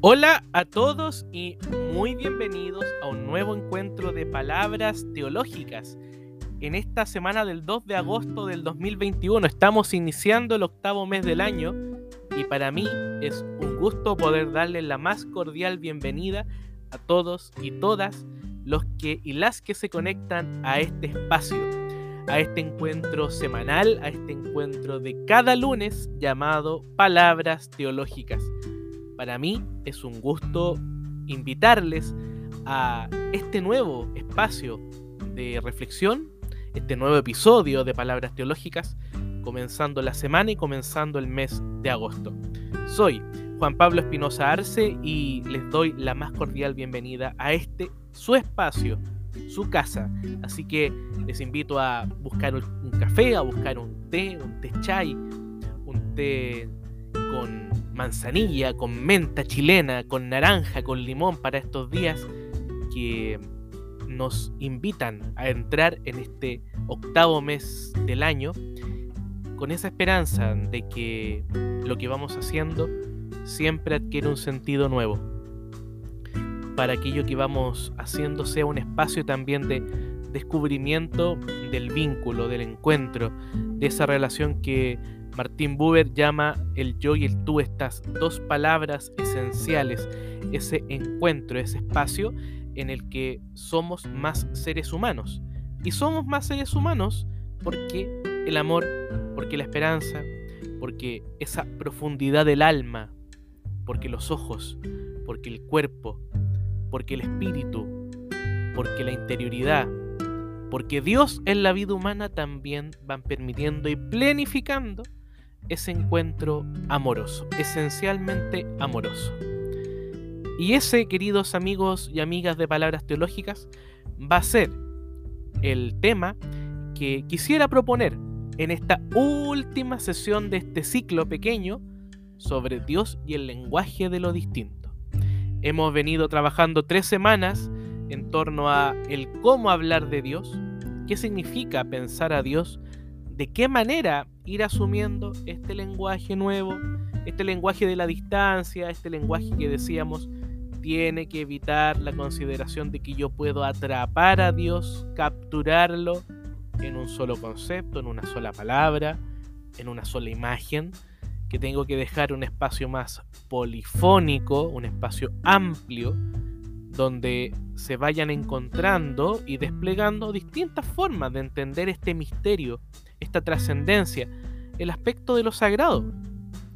Hola a todos y muy bienvenidos a un nuevo encuentro de palabras teológicas. En esta semana del 2 de agosto del 2021 estamos iniciando el octavo mes del año y para mí es un gusto poder darle la más cordial bienvenida a todos y todas los que y las que se conectan a este espacio, a este encuentro semanal, a este encuentro de cada lunes llamado Palabras Teológicas para mí es un gusto invitarles a este nuevo espacio de reflexión, este nuevo episodio de Palabras Teológicas, comenzando la semana y comenzando el mes de agosto. Soy Juan Pablo Espinosa Arce y les doy la más cordial bienvenida a este su espacio, su casa. Así que les invito a buscar un café, a buscar un té, un té chai, un té con manzanilla, con menta chilena, con naranja, con limón para estos días que nos invitan a entrar en este octavo mes del año con esa esperanza de que lo que vamos haciendo siempre adquiere un sentido nuevo. Para aquello que vamos haciendo sea un espacio también de descubrimiento del vínculo, del encuentro, de esa relación que Martín Buber llama el yo y el tú estas dos palabras esenciales, ese encuentro, ese espacio en el que somos más seres humanos. Y somos más seres humanos porque el amor, porque la esperanza, porque esa profundidad del alma, porque los ojos, porque el cuerpo, porque el espíritu, porque la interioridad, porque Dios en la vida humana también van permitiendo y planificando ese encuentro amoroso, esencialmente amoroso. Y ese, queridos amigos y amigas de palabras teológicas, va a ser el tema que quisiera proponer en esta última sesión de este ciclo pequeño sobre Dios y el lenguaje de lo distinto. Hemos venido trabajando tres semanas en torno a el cómo hablar de Dios, qué significa pensar a Dios, de qué manera ir asumiendo este lenguaje nuevo, este lenguaje de la distancia, este lenguaje que decíamos tiene que evitar la consideración de que yo puedo atrapar a Dios, capturarlo en un solo concepto, en una sola palabra, en una sola imagen, que tengo que dejar un espacio más polifónico, un espacio amplio, donde se vayan encontrando y desplegando distintas formas de entender este misterio esta trascendencia, el aspecto de lo sagrado.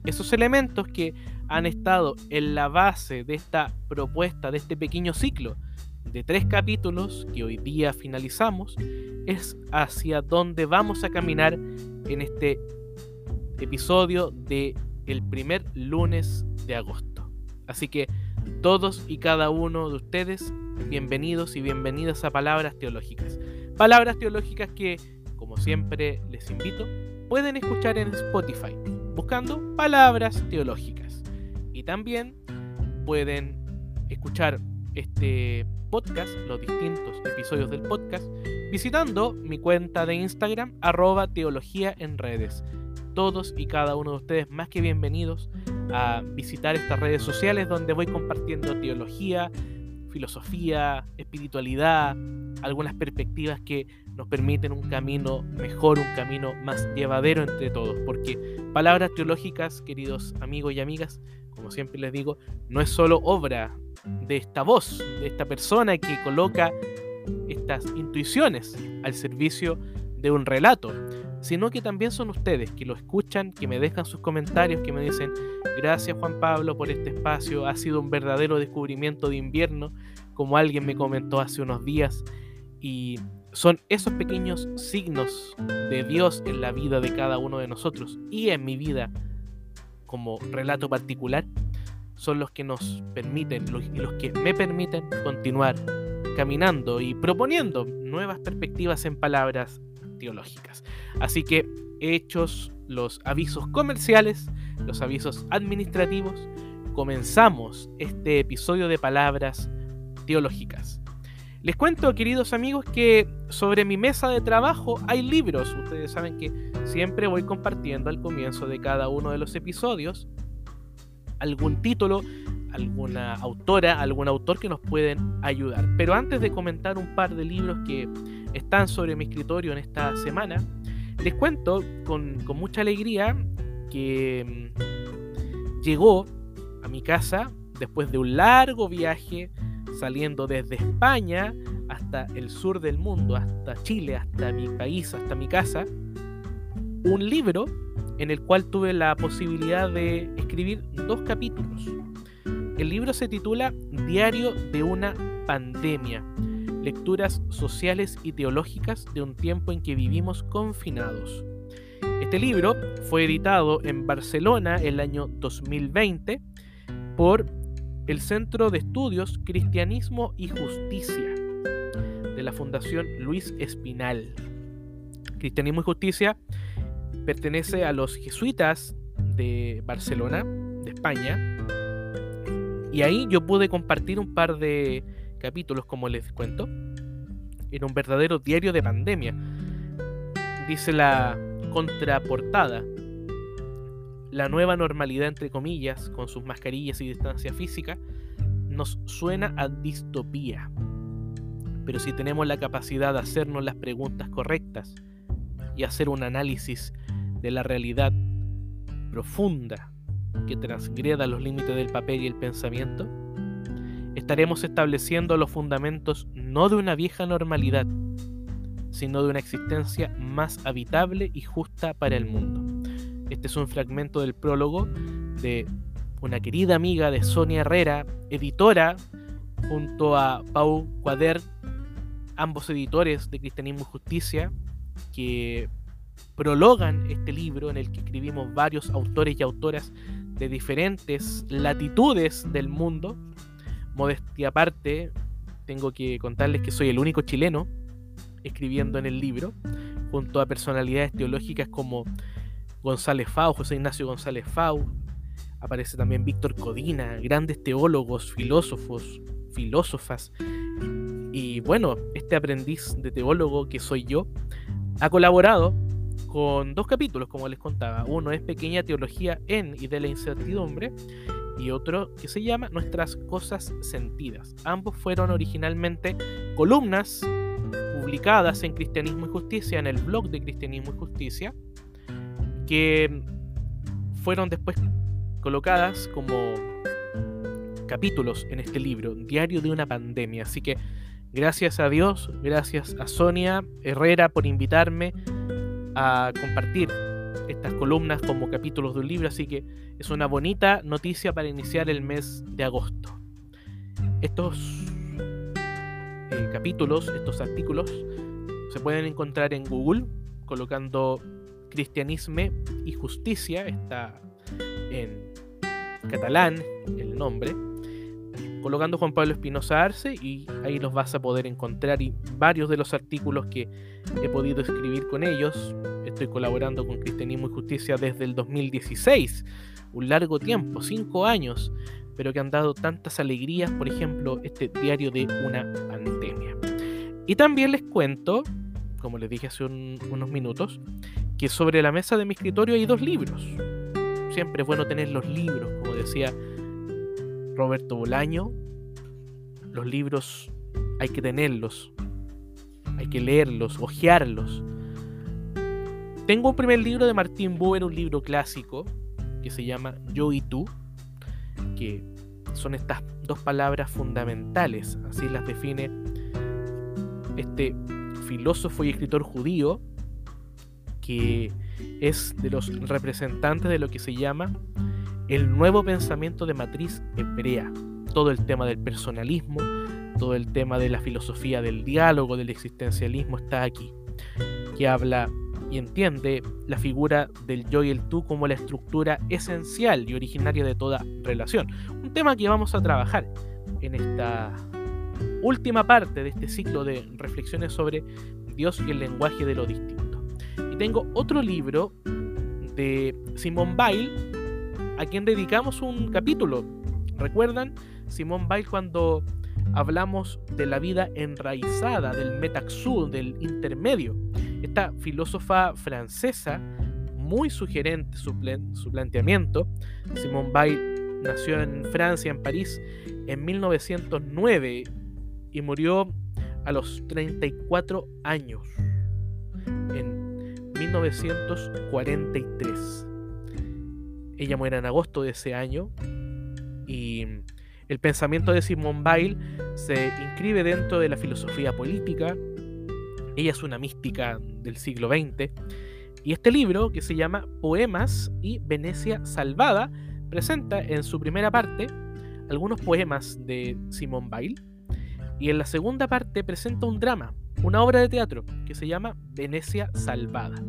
Esos elementos que han estado en la base de esta propuesta, de este pequeño ciclo de tres capítulos que hoy día finalizamos, es hacia donde vamos a caminar en este episodio de el primer lunes de agosto. Así que todos y cada uno de ustedes, bienvenidos y bienvenidas a Palabras Teológicas. Palabras teológicas que como siempre les invito, pueden escuchar en Spotify buscando palabras teológicas. Y también pueden escuchar este podcast, los distintos episodios del podcast, visitando mi cuenta de Instagram, arroba teología en redes. Todos y cada uno de ustedes más que bienvenidos a visitar estas redes sociales donde voy compartiendo teología, filosofía, espiritualidad, algunas perspectivas que nos permiten un camino mejor, un camino más llevadero entre todos. Porque palabras teológicas, queridos amigos y amigas, como siempre les digo, no es solo obra de esta voz, de esta persona que coloca estas intuiciones al servicio de un relato, sino que también son ustedes que lo escuchan, que me dejan sus comentarios, que me dicen, gracias Juan Pablo por este espacio, ha sido un verdadero descubrimiento de invierno, como alguien me comentó hace unos días, y son esos pequeños signos de Dios en la vida de cada uno de nosotros y en mi vida como relato particular, son los que nos permiten, los, los que me permiten continuar caminando y proponiendo nuevas perspectivas en palabras teológicas. Así que, hechos los avisos comerciales, los avisos administrativos, comenzamos este episodio de palabras teológicas. Les cuento, queridos amigos, que sobre mi mesa de trabajo hay libros. Ustedes saben que siempre voy compartiendo al comienzo de cada uno de los episodios algún título, alguna autora, algún autor que nos pueden ayudar. Pero antes de comentar un par de libros que están sobre mi escritorio en esta semana, les cuento con, con mucha alegría que mm, llegó a mi casa después de un largo viaje saliendo desde España hasta el sur del mundo, hasta Chile, hasta mi país, hasta mi casa, un libro en el cual tuve la posibilidad de escribir dos capítulos. El libro se titula Diario de una pandemia, lecturas sociales y teológicas de un tiempo en que vivimos confinados. Este libro fue editado en Barcelona el año 2020 por el Centro de Estudios Cristianismo y Justicia de la Fundación Luis Espinal. Cristianismo y Justicia pertenece a los jesuitas de Barcelona, de España, y ahí yo pude compartir un par de capítulos, como les cuento, en un verdadero diario de pandemia. Dice la contraportada, la nueva normalidad, entre comillas, con sus mascarillas y distancia física, nos suena a distopía. Pero si tenemos la capacidad de hacernos las preguntas correctas y hacer un análisis de la realidad profunda que transgreda los límites del papel y el pensamiento, estaremos estableciendo los fundamentos no de una vieja normalidad, sino de una existencia más habitable y justa para el mundo. Este es un fragmento del prólogo de una querida amiga de Sonia Herrera, editora, junto a Pau Cuader, ambos editores de Cristianismo y Justicia, que prologan este libro en el que escribimos varios autores y autoras de diferentes latitudes del mundo. Modestia aparte, tengo que contarles que soy el único chileno escribiendo en el libro, junto a personalidades teológicas como González Fau, José Ignacio González Fau, aparece también Víctor Codina, grandes teólogos, filósofos, filósofas. Y bueno, este aprendiz de teólogo que soy yo, ha colaborado con dos capítulos, como les contaba. Uno es Pequeña Teología en y de la Incertidumbre y otro que se llama Nuestras Cosas Sentidas. Ambos fueron originalmente columnas publicadas en Cristianismo y Justicia, en el blog de Cristianismo y Justicia, que fueron después colocadas como capítulos en este libro, Diario de una Pandemia. Así que gracias a Dios, gracias a Sonia Herrera por invitarme a compartir estas columnas como capítulos de un libro, así que es una bonita noticia para iniciar el mes de agosto. Estos eh, capítulos, estos artículos, se pueden encontrar en Google colocando cristianisme y justicia, está en catalán el nombre, colocando Juan Pablo Espinosa Arce y ahí los vas a poder encontrar y varios de los artículos que he podido escribir con ellos. Estoy colaborando con Cristianismo y Justicia desde el 2016, un largo tiempo, cinco años, pero que han dado tantas alegrías, por ejemplo, este diario de una pandemia. Y también les cuento, como les dije hace unos minutos, que sobre la mesa de mi escritorio hay dos libros. Siempre es bueno tener los libros, como decía Roberto Bolaño, los libros hay que tenerlos, hay que leerlos, hojearlos. Tengo un primer libro de Martín Buber, un libro clásico que se llama Yo y tú, que son estas dos palabras fundamentales, así las define este filósofo y escritor judío, que es de los representantes de lo que se llama el nuevo pensamiento de matriz hebrea, todo el tema del personalismo, todo el tema de la filosofía del diálogo, del existencialismo está aquí, que habla y entiende la figura del yo y el tú como la estructura esencial y originaria de toda relación. Un tema que vamos a trabajar en esta última parte de este ciclo de reflexiones sobre Dios y el lenguaje de lo distinto. Tengo otro libro de Simone Weil a quien dedicamos un capítulo. ¿Recuerdan? Simón Weil cuando hablamos de la vida enraizada, del metaxú, del intermedio. Esta filósofa francesa, muy sugerente su, su planteamiento, Simón Weil nació en Francia, en París, en 1909 y murió a los 34 años, en 1943. Ella muere en agosto de ese año y el pensamiento de Simone Weil se inscribe dentro de la filosofía política. Ella es una mística del siglo XX. Y este libro, que se llama Poemas y Venecia Salvada, presenta en su primera parte algunos poemas de Simone Weil y en la segunda parte presenta un drama, una obra de teatro que se llama Venecia Salvada.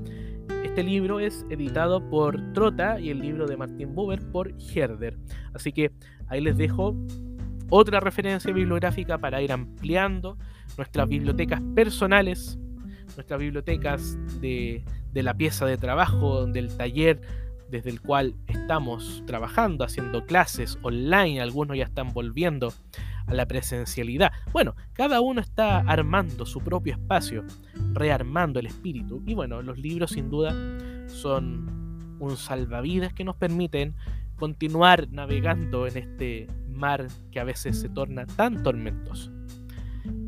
Este libro es editado por Trota y el libro de Martin Buber por Herder. Así que ahí les dejo otra referencia bibliográfica para ir ampliando nuestras bibliotecas personales, nuestras bibliotecas de, de la pieza de trabajo, del taller desde el cual estamos trabajando, haciendo clases online, algunos ya están volviendo a la presencialidad. Bueno, cada uno está armando su propio espacio, rearmando el espíritu. Y bueno, los libros sin duda son un salvavidas que nos permiten continuar navegando en este mar que a veces se torna tan tormentoso.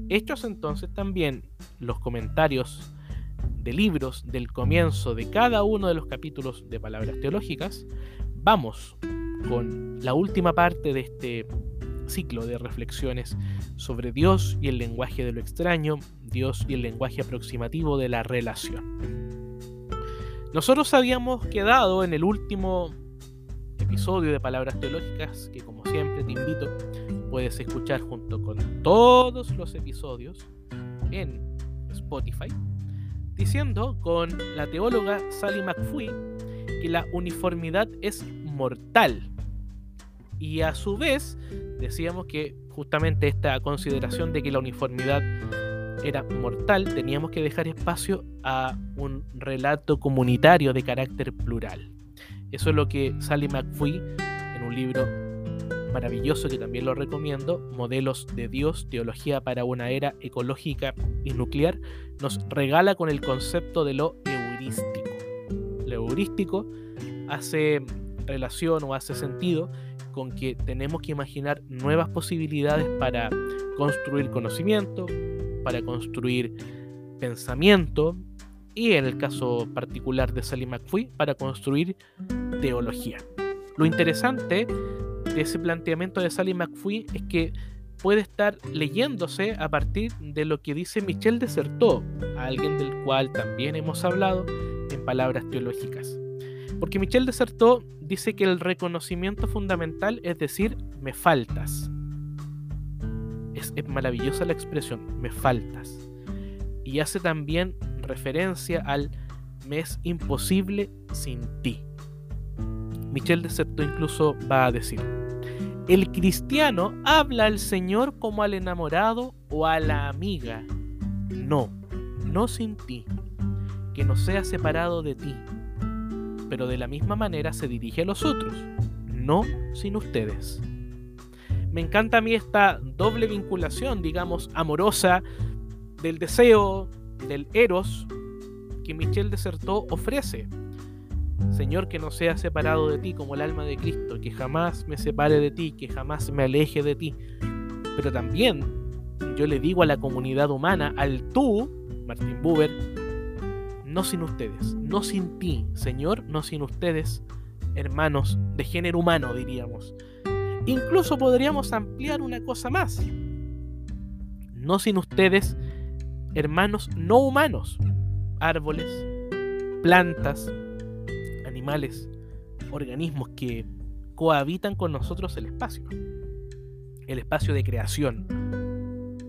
Hechos entonces también los comentarios de libros del comienzo de cada uno de los capítulos de Palabras Teológicas, vamos con la última parte de este ciclo de reflexiones sobre Dios y el lenguaje de lo extraño, Dios y el lenguaje aproximativo de la relación. Nosotros habíamos quedado en el último episodio de Palabras Teológicas, que como siempre te invito, puedes escuchar junto con todos los episodios en Spotify diciendo con la teóloga Sally McPhee que la uniformidad es mortal. Y a su vez decíamos que justamente esta consideración de que la uniformidad era mortal, teníamos que dejar espacio a un relato comunitario de carácter plural. Eso es lo que Sally McPhee en un libro maravilloso que también lo recomiendo, Modelos de Dios, Teología para una Era Ecológica y Nuclear, nos regala con el concepto de lo heurístico. Lo heurístico hace relación o hace sentido con que tenemos que imaginar nuevas posibilidades para construir conocimiento, para construir pensamiento y en el caso particular de Sally McPhee, para construir teología. Lo interesante ese planteamiento de Sally McPhee es que puede estar leyéndose a partir de lo que dice Michel Desertot, alguien del cual también hemos hablado en palabras teológicas. Porque Michel Desertot dice que el reconocimiento fundamental es decir, me faltas. Es, maravillosa la expresión, me faltas. Y hace también referencia al me es imposible sin ti. Michel Desertot incluso va a decir, el cristiano habla al Señor como al enamorado o a la amiga. No, no sin ti, que no sea separado de ti. Pero de la misma manera se dirige a los otros, no sin ustedes. Me encanta a mí esta doble vinculación, digamos, amorosa del deseo, del eros, que Michel Desertó ofrece Señor, que no sea separado de ti como el alma de Cristo, que jamás me separe de ti, que jamás me aleje de ti. Pero también yo le digo a la comunidad humana, al tú, Martín Buber, no sin ustedes, no sin ti, Señor, no sin ustedes, hermanos de género humano, diríamos. Incluso podríamos ampliar una cosa más. No sin ustedes, hermanos no humanos, árboles, plantas, animales, organismos que cohabitan con nosotros el espacio, el espacio de creación.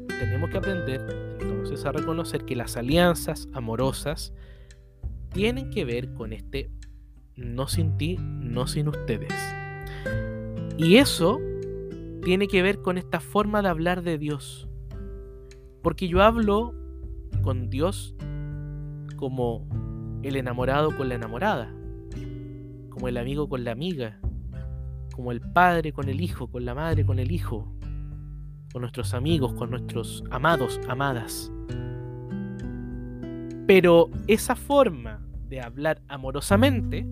Tenemos que aprender entonces a reconocer que las alianzas amorosas tienen que ver con este no sin ti, no sin ustedes. Y eso tiene que ver con esta forma de hablar de Dios. Porque yo hablo con Dios como el enamorado con la enamorada como el amigo con la amiga, como el padre con el hijo, con la madre con el hijo, con nuestros amigos, con nuestros amados, amadas. Pero esa forma de hablar amorosamente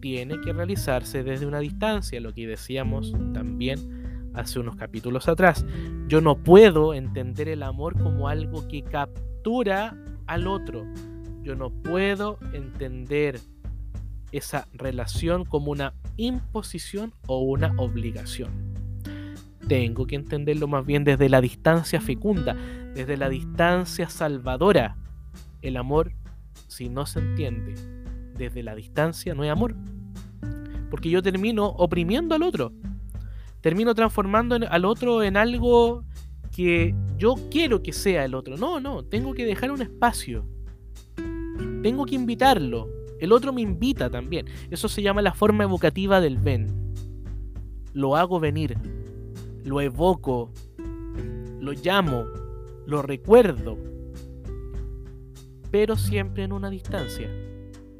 tiene que realizarse desde una distancia, lo que decíamos también hace unos capítulos atrás. Yo no puedo entender el amor como algo que captura al otro. Yo no puedo entender esa relación como una imposición o una obligación. Tengo que entenderlo más bien desde la distancia fecunda, desde la distancia salvadora. El amor, si no se entiende desde la distancia, no es amor. Porque yo termino oprimiendo al otro. Termino transformando al otro en algo que yo quiero que sea el otro. No, no, tengo que dejar un espacio. Tengo que invitarlo. El otro me invita también. Eso se llama la forma evocativa del ven. Lo hago venir. Lo evoco. Lo llamo. Lo recuerdo. Pero siempre en una distancia.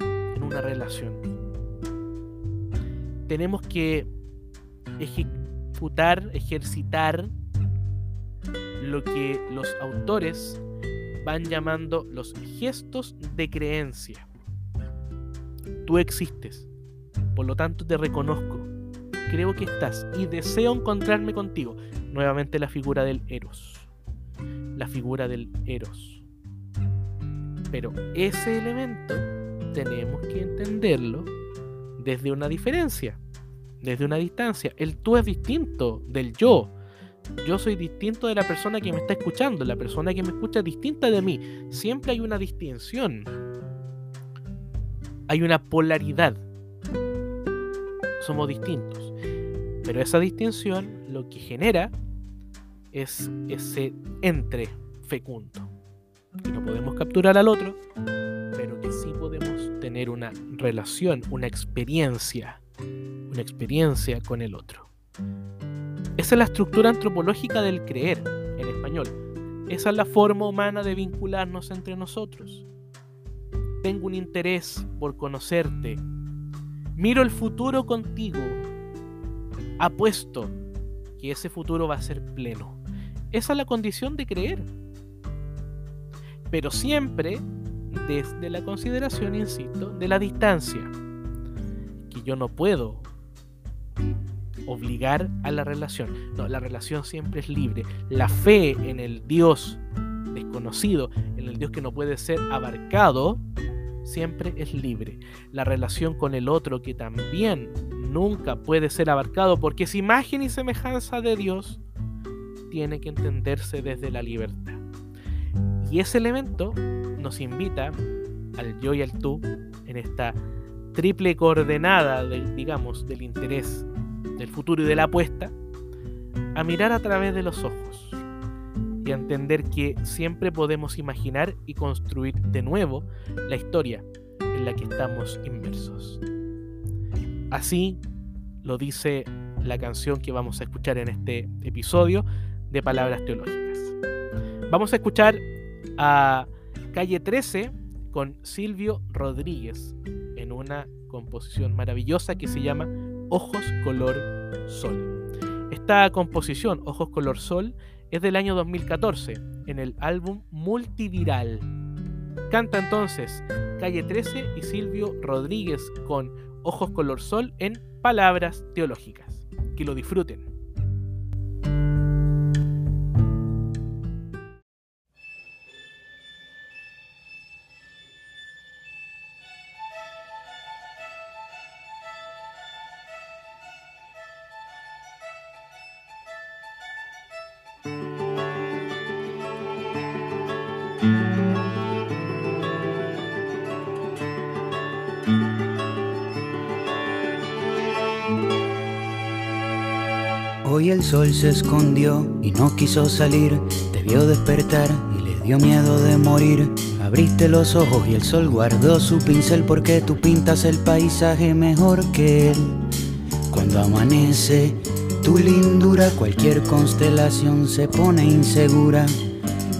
En una relación. Tenemos que ejecutar, ejercitar lo que los autores van llamando los gestos de creencia. Tú existes, por lo tanto te reconozco, creo que estás y deseo encontrarme contigo. Nuevamente la figura del Eros, la figura del Eros. Pero ese elemento tenemos que entenderlo desde una diferencia, desde una distancia. El tú es distinto del yo yo soy distinto de la persona que me está escuchando, la persona que me escucha es distinta de mí. Siempre hay una distinción. Hay una polaridad. Somos distintos. Pero esa distinción lo que genera es ese entre fecundo. Que no podemos capturar al otro, pero que sí podemos tener una relación, una experiencia, una experiencia con el otro. Esa es la estructura antropológica del creer en español. Esa es la forma humana de vincularnos entre nosotros. Tengo un interés por conocerte. Miro el futuro contigo. Apuesto que ese futuro va a ser pleno. Esa es la condición de creer. Pero siempre desde la consideración, insisto, de la distancia. Que yo no puedo obligar a la relación. No, la relación siempre es libre. La fe en el Dios desconocido, en el Dios que no puede ser abarcado, siempre es libre. La relación con el otro que también nunca puede ser abarcado porque es imagen y semejanza de Dios, tiene que entenderse desde la libertad. Y ese elemento nos invita al yo y al tú en esta triple coordenada, digamos, del interés del futuro y de la apuesta, a mirar a través de los ojos y a entender que siempre podemos imaginar y construir de nuevo la historia en la que estamos inmersos. Así lo dice la canción que vamos a escuchar en este episodio de Palabras Teológicas. Vamos a escuchar a Calle 13 con Silvio Rodríguez en una composición maravillosa que se llama Ojos Color Sol. Esta composición, Ojos Color Sol, es del año 2014, en el álbum Multiviral. Canta entonces Calle 13 y Silvio Rodríguez con Ojos Color Sol en Palabras Teológicas. Que lo disfruten. Hoy el sol se escondió y no quiso salir, te vio despertar y le dio miedo de morir. Abriste los ojos y el sol guardó su pincel porque tú pintas el paisaje mejor que él. Cuando amanece, tu lindura, cualquier constelación se pone insegura.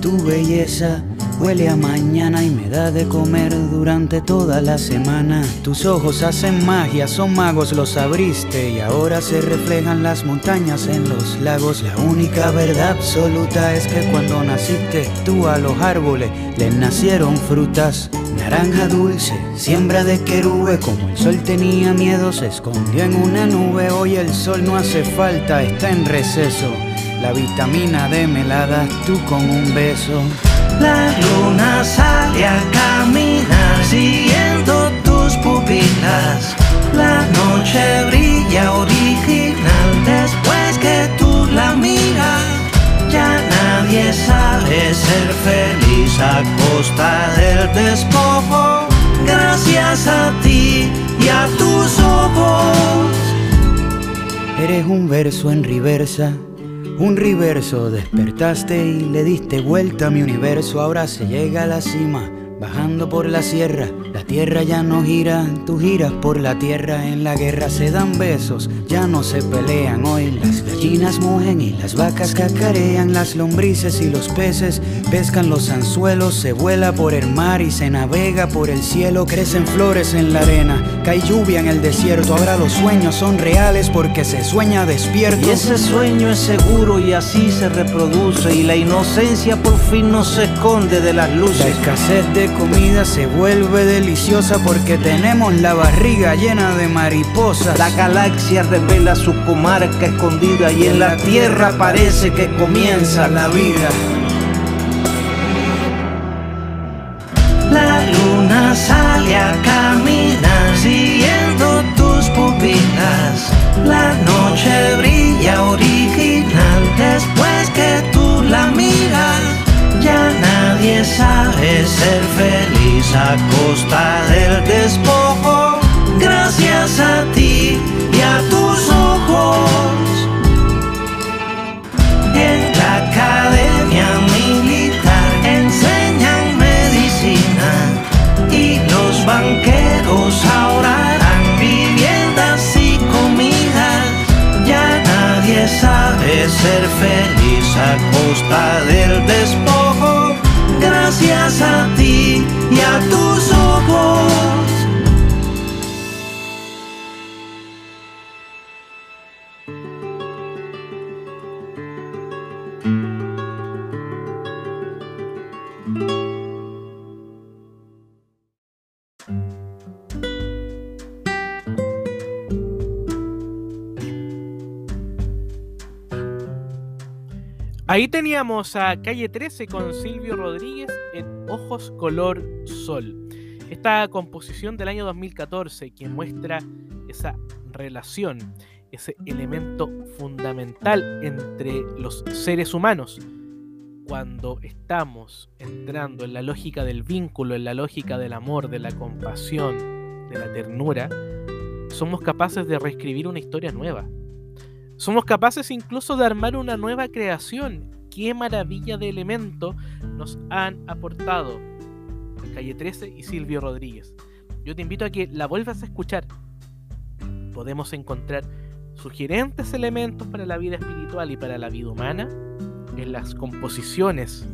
Tu belleza Huele a mañana y me da de comer durante toda la semana. Tus ojos hacen magia, son magos, los abriste y ahora se reflejan las montañas en los lagos. La única verdad absoluta es que cuando naciste tú a los árboles les nacieron frutas. naranja dulce, siembra de querube, como el sol tenía miedo, se escondió en una nube, hoy el sol no hace falta, está en receso. La vitamina D me tú con un beso. La luna sale a caminar siguiendo tus pupilas. La noche brilla original después que tú la miras. Ya nadie sabe ser feliz a costa del despojo. Gracias a ti y a tus ojos. Eres un verso en reversa un reverso, despertaste y le diste vuelta a mi universo, ahora se llega a la cima Bajando por la sierra, tierra ya no gira, tú giras por la tierra, en la guerra se dan besos, ya no se pelean hoy, las gallinas mugen y las vacas cacarean, las lombrices y los peces pescan los anzuelos, se vuela por el mar y se navega por el cielo, crecen flores en la arena, cae lluvia en el desierto, ahora los sueños son reales porque se sueña despierto. Y ese sueño es seguro y así se reproduce y la inocencia por fin no se esconde de las luces. La escasez de comida se vuelve deliciosa porque tenemos la barriga llena de mariposas. La galaxia revela su comarca escondida y en la tierra parece que comienza la vida. La luna sale a caminar siguiendo tus pupilas. La nadie sabe ser feliz a costa del despojo. Gracias a ti y a tus ojos. En la academia militar enseñan medicina y los banqueros ahora harán viviendas y comidas. Ya nadie sabe ser feliz a costa del despojo. Gracias a ti y a tus ojos. Ahí teníamos a Calle 13 con Silvio Rodríguez en Ojos Color Sol. Esta composición del año 2014 que muestra esa relación, ese elemento fundamental entre los seres humanos. Cuando estamos entrando en la lógica del vínculo, en la lógica del amor, de la compasión, de la ternura, somos capaces de reescribir una historia nueva somos capaces incluso de armar una nueva creación. Qué maravilla de elemento nos han aportado Calle 13 y Silvio Rodríguez. Yo te invito a que la vuelvas a escuchar. Podemos encontrar sugerentes elementos para la vida espiritual y para la vida humana en las composiciones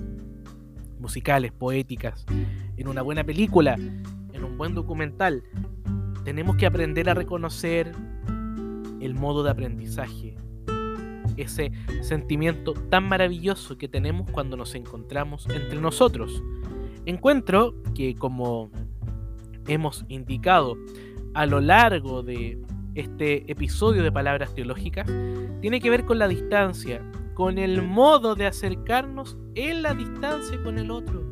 musicales, poéticas, en una buena película, en un buen documental. Tenemos que aprender a reconocer el modo de aprendizaje, ese sentimiento tan maravilloso que tenemos cuando nos encontramos entre nosotros. Encuentro que como hemos indicado a lo largo de este episodio de Palabras Teológicas, tiene que ver con la distancia, con el modo de acercarnos en la distancia con el otro.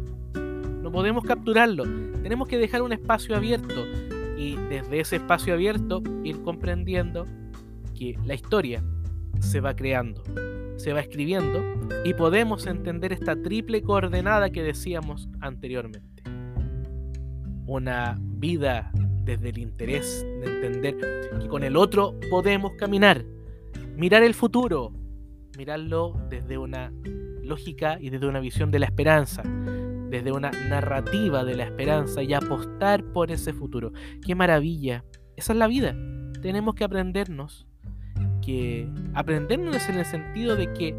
No podemos capturarlo, tenemos que dejar un espacio abierto y desde ese espacio abierto ir comprendiendo que la historia se va creando, se va escribiendo y podemos entender esta triple coordenada que decíamos anteriormente. Una vida desde el interés de entender que con el otro podemos caminar, mirar el futuro, mirarlo desde una lógica y desde una visión de la esperanza, desde una narrativa de la esperanza y apostar por ese futuro. ¡Qué maravilla! Esa es la vida. Tenemos que aprendernos que aprendernos en el sentido de que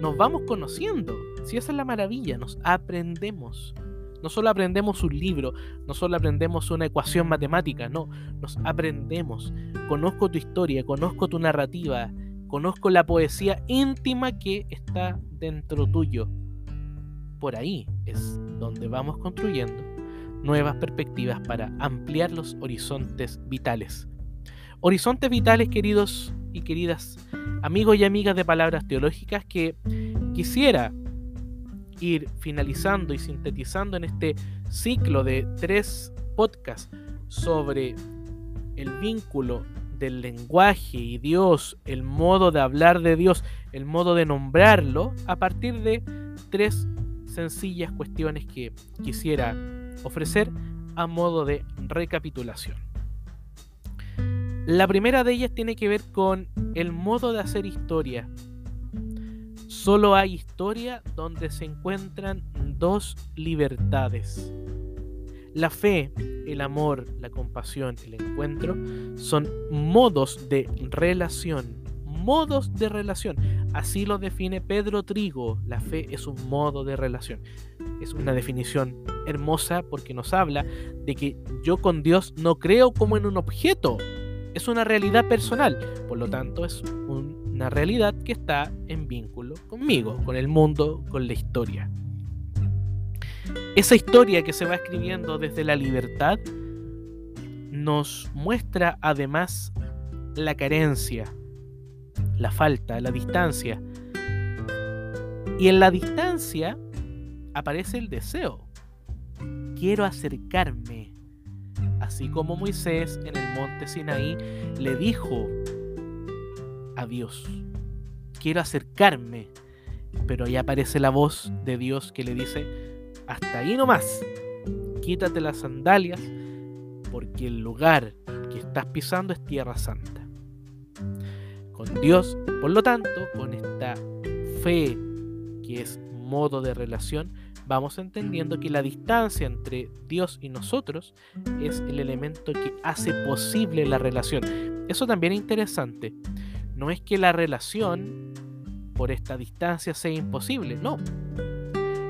nos vamos conociendo. Si esa es la maravilla, nos aprendemos. No solo aprendemos un libro, no solo aprendemos una ecuación matemática, no, nos aprendemos. Conozco tu historia, conozco tu narrativa, conozco la poesía íntima que está dentro tuyo. Por ahí es donde vamos construyendo nuevas perspectivas para ampliar los horizontes vitales. Horizontes vitales, queridos y queridas amigos y amigas de palabras teológicas, que quisiera ir finalizando y sintetizando en este ciclo de tres podcasts sobre el vínculo del lenguaje y Dios, el modo de hablar de Dios, el modo de nombrarlo, a partir de tres sencillas cuestiones que quisiera ofrecer a modo de recapitulación. La primera de ellas tiene que ver con el modo de hacer historia. Solo hay historia donde se encuentran dos libertades. La fe, el amor, la compasión, el encuentro son modos de relación. Modos de relación. Así lo define Pedro Trigo. La fe es un modo de relación. Es una definición hermosa porque nos habla de que yo con Dios no creo como en un objeto, es una realidad personal, por lo tanto es una realidad que está en vínculo conmigo, con el mundo, con la historia. Esa historia que se va escribiendo desde la libertad nos muestra además la carencia, la falta, la distancia. Y en la distancia aparece el deseo. Quiero acercarme, así como Moisés en el monte Sinaí le dijo a Dios, quiero acercarme, pero ahí aparece la voz de Dios que le dice, hasta ahí nomás, quítate las sandalias, porque el lugar que estás pisando es tierra santa. Con Dios, por lo tanto, con esta fe que es modo de relación, vamos entendiendo que la distancia entre Dios y nosotros es el elemento que hace posible la relación. Eso también es interesante. No es que la relación por esta distancia sea imposible, no.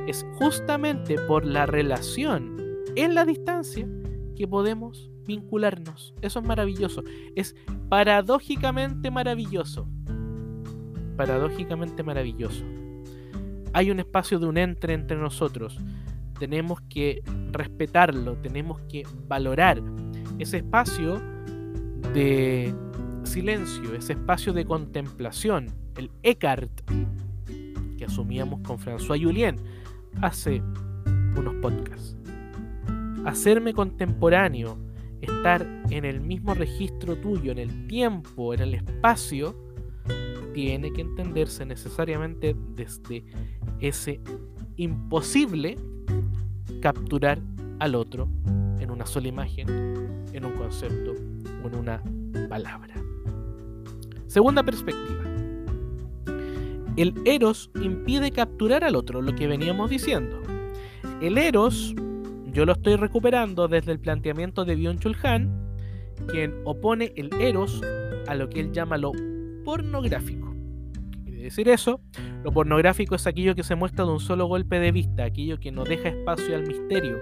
Es justamente por la relación en la distancia que podemos vincularnos. Eso es maravilloso. Es paradójicamente maravilloso. Paradójicamente maravilloso hay un espacio de un entre entre nosotros. Tenemos que respetarlo, tenemos que valorar ese espacio de silencio, ese espacio de contemplación, el Eckhart que asumíamos con François Julien hace unos podcasts. Hacerme contemporáneo, estar en el mismo registro tuyo, en el tiempo, en el espacio, tiene que entenderse necesariamente desde ese imposible capturar al otro en una sola imagen, en un concepto o en una palabra. Segunda perspectiva. El eros impide capturar al otro, lo que veníamos diciendo. El eros, yo lo estoy recuperando desde el planteamiento de Byung-Chul Han, quien opone el eros a lo que él llama lo pornográfico. ¿Qué quiere decir eso? Lo pornográfico es aquello que se muestra de un solo golpe de vista, aquello que no deja espacio al misterio.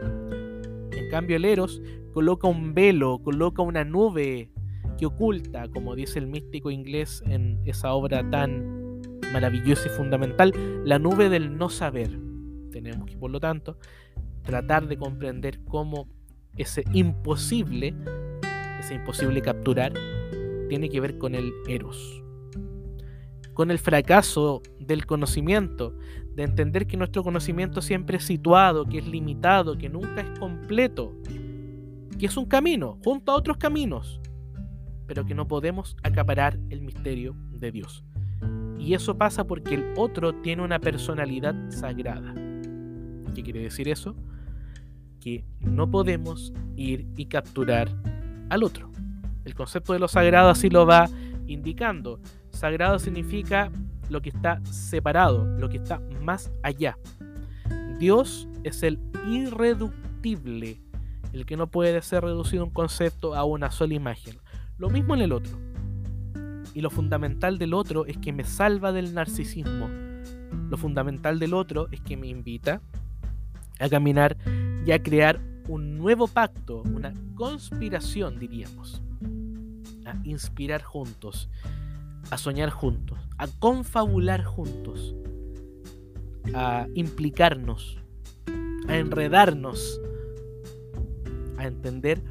En cambio, el Eros coloca un velo, coloca una nube que oculta, como dice el místico inglés en esa obra tan maravillosa y fundamental, la nube del no saber. Tenemos que, por lo tanto, tratar de comprender cómo ese imposible, ese imposible capturar, tiene que ver con el Eros con el fracaso del conocimiento, de entender que nuestro conocimiento siempre es situado, que es limitado, que nunca es completo, que es un camino junto a otros caminos, pero que no podemos acaparar el misterio de Dios. Y eso pasa porque el otro tiene una personalidad sagrada. ¿Qué quiere decir eso? Que no podemos ir y capturar al otro. El concepto de lo sagrado así lo va indicando. Sagrado significa lo que está separado, lo que está más allá. Dios es el irreductible, el que no puede ser reducido un concepto a una sola imagen. Lo mismo en el otro. Y lo fundamental del otro es que me salva del narcisismo. Lo fundamental del otro es que me invita a caminar y a crear un nuevo pacto, una conspiración, diríamos. A inspirar juntos a soñar juntos, a confabular juntos, a implicarnos, a enredarnos a entender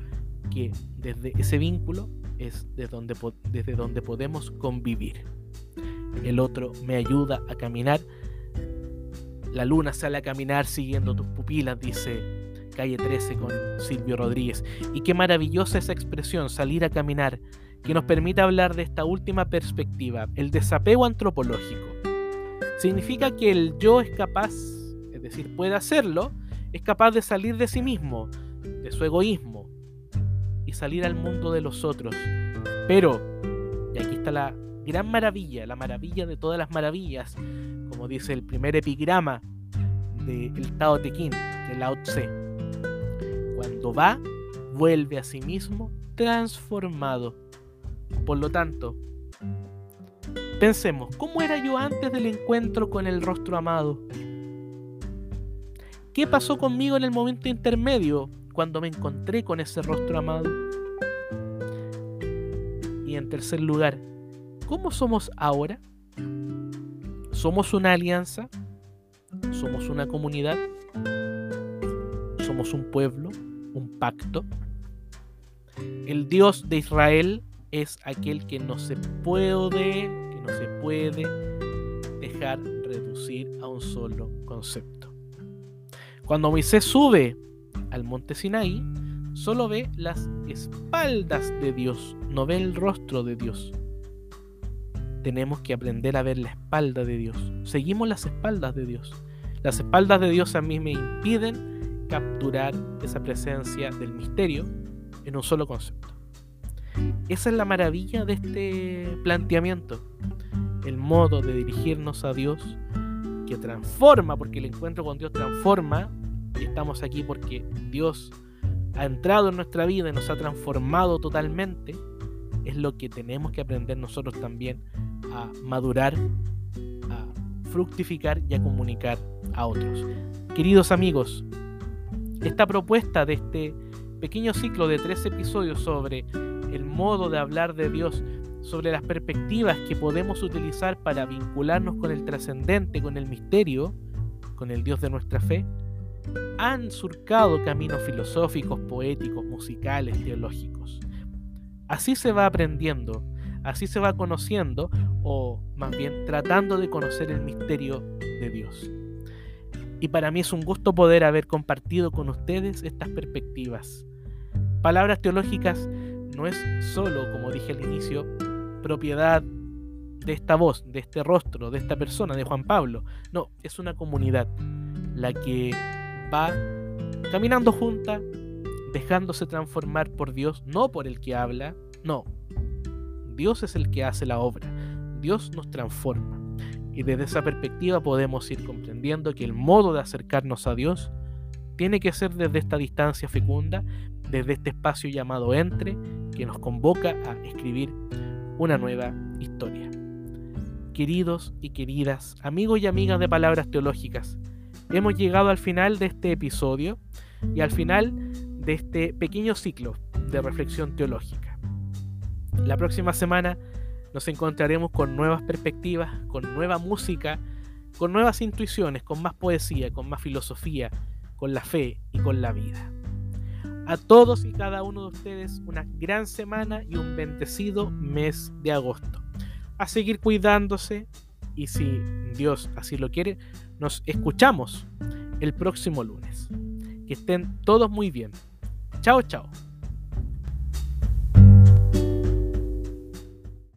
que desde ese vínculo es desde donde, desde donde podemos convivir. El otro me ayuda a caminar. La luna sale a caminar siguiendo tus pupilas, dice Calle 13 con Silvio Rodríguez. Y qué maravillosa esa expresión, salir a caminar, que nos permite hablar de esta última perspectiva, el desapego antropológico. Significa que el yo es capaz, es decir, puede hacerlo, es capaz de salir de sí mismo, de su egoísmo, y salir al mundo de los otros. Pero, y aquí está la gran maravilla, la maravilla de todas las maravillas, como dice el primer epigrama del Tao Te Ching, de Lao Tse. Cuando va, vuelve a sí mismo transformado. Por lo tanto, pensemos, ¿cómo era yo antes del encuentro con el rostro amado? ¿Qué pasó conmigo en el momento intermedio cuando me encontré con ese rostro amado? Y en tercer lugar, ¿cómo somos ahora? ¿Somos una alianza? ¿Somos una comunidad? ¿Somos un pueblo? ¿Un pacto? El Dios de Israel es aquel que no se puede, que no se puede dejar reducir a un solo concepto. Cuando Moisés sube al monte Sinaí, solo ve las espaldas de Dios, no ve el rostro de Dios. Tenemos que aprender a ver la espalda de Dios. Seguimos las espaldas de Dios. Las espaldas de Dios a mí me impiden capturar esa presencia del misterio en un solo concepto. Esa es la maravilla de este planteamiento. El modo de dirigirnos a Dios que transforma, porque el encuentro con Dios transforma, y estamos aquí porque Dios ha entrado en nuestra vida y nos ha transformado totalmente, es lo que tenemos que aprender nosotros también a madurar, a fructificar y a comunicar a otros. Queridos amigos, esta propuesta de este pequeño ciclo de tres episodios sobre el modo de hablar de Dios, sobre las perspectivas que podemos utilizar para vincularnos con el trascendente, con el misterio, con el Dios de nuestra fe, han surcado caminos filosóficos, poéticos, musicales, teológicos. Así se va aprendiendo, así se va conociendo, o más bien tratando de conocer el misterio de Dios. Y para mí es un gusto poder haber compartido con ustedes estas perspectivas. Palabras teológicas no es solo, como dije al inicio, propiedad de esta voz, de este rostro, de esta persona, de Juan Pablo. No, es una comunidad la que va caminando junta, dejándose transformar por Dios, no por el que habla, no. Dios es el que hace la obra, Dios nos transforma. Y desde esa perspectiva podemos ir comprendiendo que el modo de acercarnos a Dios tiene que ser desde esta distancia fecunda, desde este espacio llamado entre, que nos convoca a escribir una nueva historia. Queridos y queridas, amigos y amigas de Palabras Teológicas, hemos llegado al final de este episodio y al final de este pequeño ciclo de reflexión teológica. La próxima semana nos encontraremos con nuevas perspectivas, con nueva música, con nuevas intuiciones, con más poesía, con más filosofía, con la fe y con la vida a todos y cada uno de ustedes una gran semana y un bendecido mes de agosto. A seguir cuidándose y si Dios así lo quiere, nos escuchamos el próximo lunes. Que estén todos muy bien. Chao, chao.